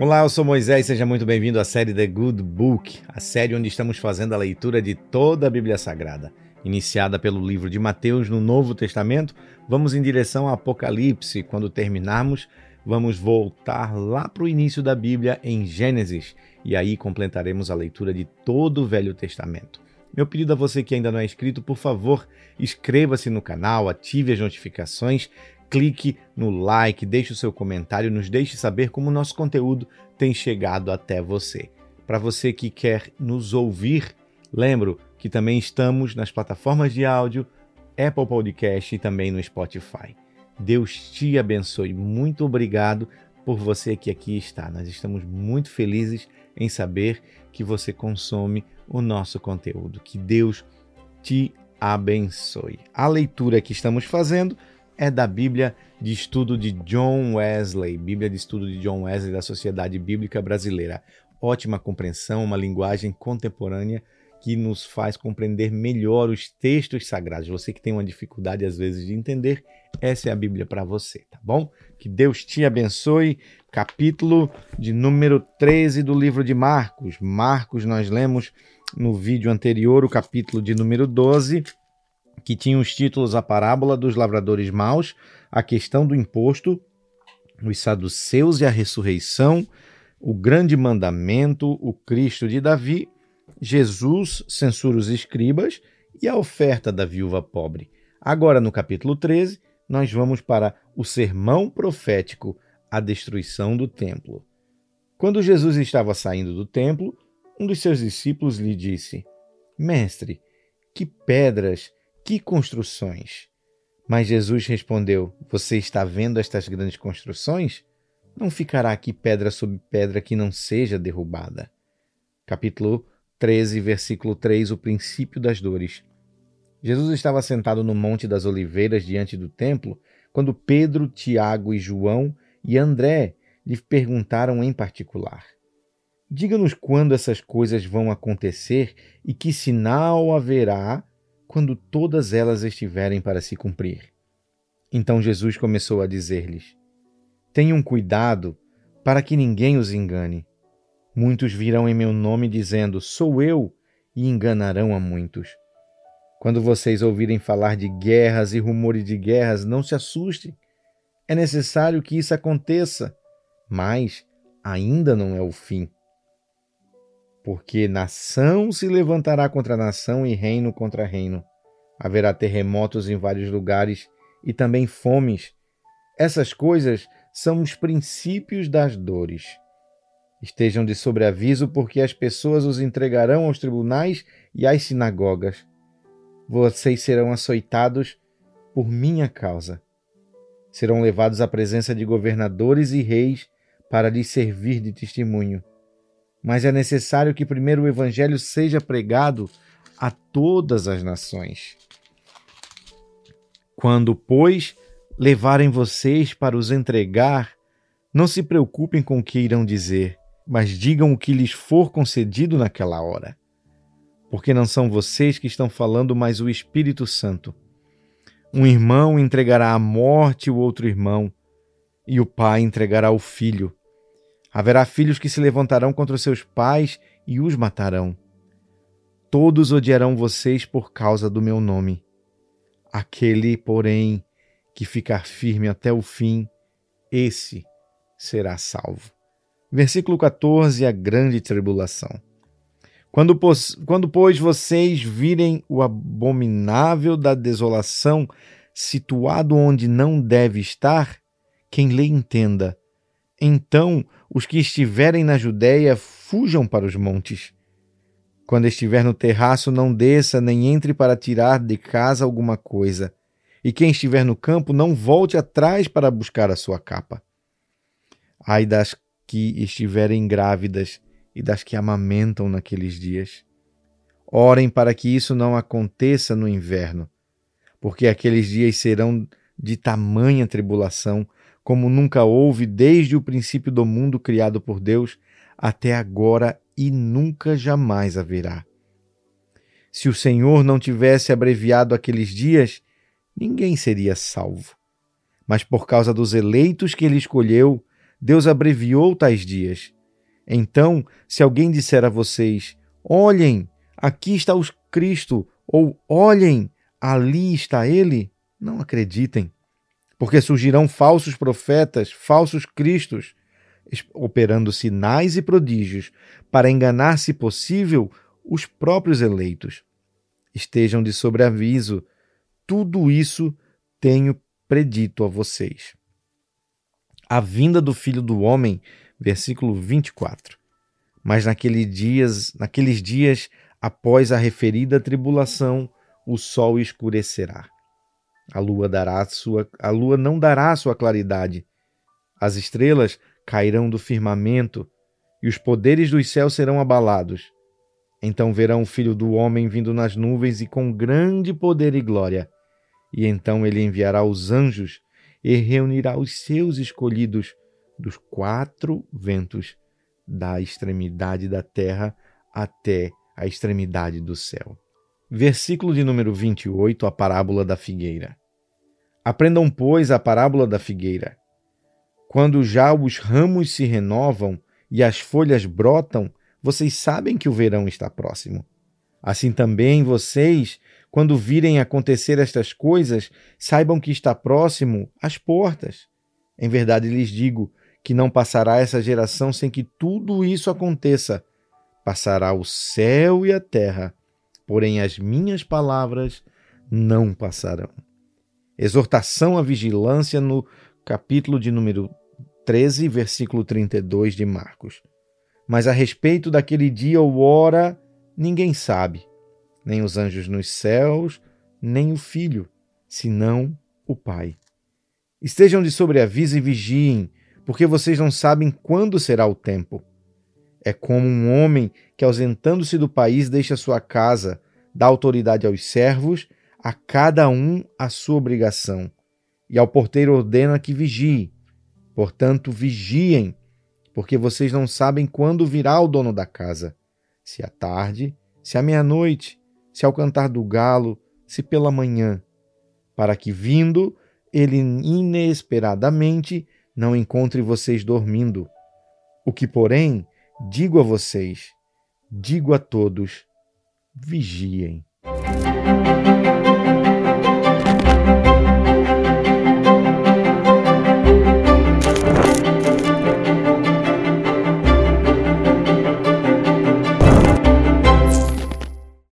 Olá, eu sou Moisés, seja muito bem-vindo à série The Good Book, a série onde estamos fazendo a leitura de toda a Bíblia Sagrada. Iniciada pelo livro de Mateus no Novo Testamento, vamos em direção ao Apocalipse. Quando terminarmos, vamos voltar lá para o início da Bíblia em Gênesis e aí completaremos a leitura de todo o Velho Testamento. Meu pedido a você que ainda não é inscrito, por favor, inscreva-se no canal, ative as notificações, clique no like, deixe o seu comentário, nos deixe saber como o nosso conteúdo tem chegado até você. Para você que quer nos ouvir, lembro que também estamos nas plataformas de áudio, Apple Podcast e também no Spotify. Deus te abençoe. Muito obrigado por você que aqui está. Nós estamos muito felizes em saber que você consome o nosso conteúdo. Que Deus te abençoe. A leitura que estamos fazendo é da Bíblia de Estudo de John Wesley, Bíblia de Estudo de John Wesley da Sociedade Bíblica Brasileira. Ótima compreensão, uma linguagem contemporânea que nos faz compreender melhor os textos sagrados. Você que tem uma dificuldade às vezes de entender, essa é a Bíblia para você, tá bom? Que Deus te abençoe. Capítulo de número 13 do livro de Marcos. Marcos, nós lemos no vídeo anterior o capítulo de número 12 que tinha os títulos A Parábola dos Lavradores Maus, A Questão do Imposto, Os Saduceus e a Ressurreição, O Grande Mandamento, O Cristo de Davi, Jesus censura os escribas e a oferta da viúva pobre. Agora, no capítulo 13, nós vamos para o sermão profético, a destruição do templo. Quando Jesus estava saindo do templo, um dos seus discípulos lhe disse: Mestre, que pedras que construções? Mas Jesus respondeu: Você está vendo estas grandes construções? Não ficará aqui pedra sobre pedra que não seja derrubada. Capítulo 13, versículo 3 O princípio das dores. Jesus estava sentado no Monte das Oliveiras diante do templo quando Pedro, Tiago e João e André lhe perguntaram em particular: Diga-nos quando essas coisas vão acontecer e que sinal haverá quando todas elas estiverem para se cumprir. Então Jesus começou a dizer-lhes: Tenham cuidado para que ninguém os engane. Muitos virão em meu nome dizendo: Sou eu, e enganarão a muitos. Quando vocês ouvirem falar de guerras e rumores de guerras, não se assustem. É necessário que isso aconteça, mas ainda não é o fim porque nação se levantará contra nação e reino contra reino. Haverá terremotos em vários lugares e também fomes. Essas coisas são os princípios das dores. Estejam de sobreaviso, porque as pessoas os entregarão aos tribunais e às sinagogas. Vocês serão açoitados por minha causa. Serão levados à presença de governadores e reis para lhes servir de testemunho mas é necessário que primeiro o evangelho seja pregado a todas as nações. Quando, pois, levarem vocês para os entregar, não se preocupem com o que irão dizer, mas digam o que lhes for concedido naquela hora. Porque não são vocês que estão falando, mas o Espírito Santo. Um irmão entregará à morte o outro irmão, e o pai entregará o filho Haverá filhos que se levantarão contra os seus pais e os matarão. Todos odiarão vocês por causa do meu nome. Aquele, porém, que ficar firme até o fim, esse será salvo. Versículo 14: A grande tribulação. Quando, quando, pois, vocês virem o abominável da desolação situado onde não deve estar, quem lê entenda. Então os que estiverem na Judéia fujam para os montes. Quando estiver no terraço, não desça, nem entre para tirar de casa alguma coisa. E quem estiver no campo, não volte atrás para buscar a sua capa. Ai das que estiverem grávidas e das que amamentam naqueles dias. Orem para que isso não aconteça no inverno, porque aqueles dias serão de tamanha tribulação como nunca houve desde o princípio do mundo criado por Deus até agora e nunca jamais haverá. Se o Senhor não tivesse abreviado aqueles dias, ninguém seria salvo. Mas por causa dos eleitos que ele escolheu, Deus abreviou tais dias. Então, se alguém disser a vocês: Olhem, aqui está o Cristo, ou Olhem, ali está ele, não acreditem. Porque surgirão falsos profetas, falsos cristos, operando sinais e prodígios para enganar, se possível, os próprios eleitos. Estejam de sobreaviso, tudo isso tenho predito a vocês. A vinda do Filho do Homem, versículo 24. Mas naqueles dias, naqueles dias após a referida tribulação, o sol escurecerá. A lua dará sua, a lua não dará sua claridade. As estrelas cairão do firmamento e os poderes dos céus serão abalados. Então verão o filho do homem vindo nas nuvens e com grande poder e glória. E então ele enviará os anjos e reunirá os seus escolhidos dos quatro ventos, da extremidade da terra até a extremidade do céu. Versículo de número 28, a parábola da figueira. Aprendam, pois, a parábola da figueira. Quando já os ramos se renovam e as folhas brotam, vocês sabem que o verão está próximo. Assim também vocês, quando virem acontecer estas coisas, saibam que está próximo às portas. Em verdade lhes digo que não passará essa geração sem que tudo isso aconteça. Passará o céu e a terra, porém as minhas palavras não passarão. Exortação à vigilância no capítulo de número 13, versículo 32 de Marcos. Mas a respeito daquele dia ou hora, ninguém sabe, nem os anjos nos céus, nem o Filho, senão o Pai. Estejam de sobreaviso e vigiem, porque vocês não sabem quando será o tempo. É como um homem que, ausentando-se do país, deixa sua casa, dá autoridade aos servos, a cada um a sua obrigação, e ao porteiro ordena que vigie. Portanto, vigiem, porque vocês não sabem quando virá o dono da casa, se à tarde, se à meia-noite, se ao cantar do galo, se pela manhã, para que vindo ele inesperadamente não encontre vocês dormindo. O que, porém, digo a vocês, digo a todos: vigiem.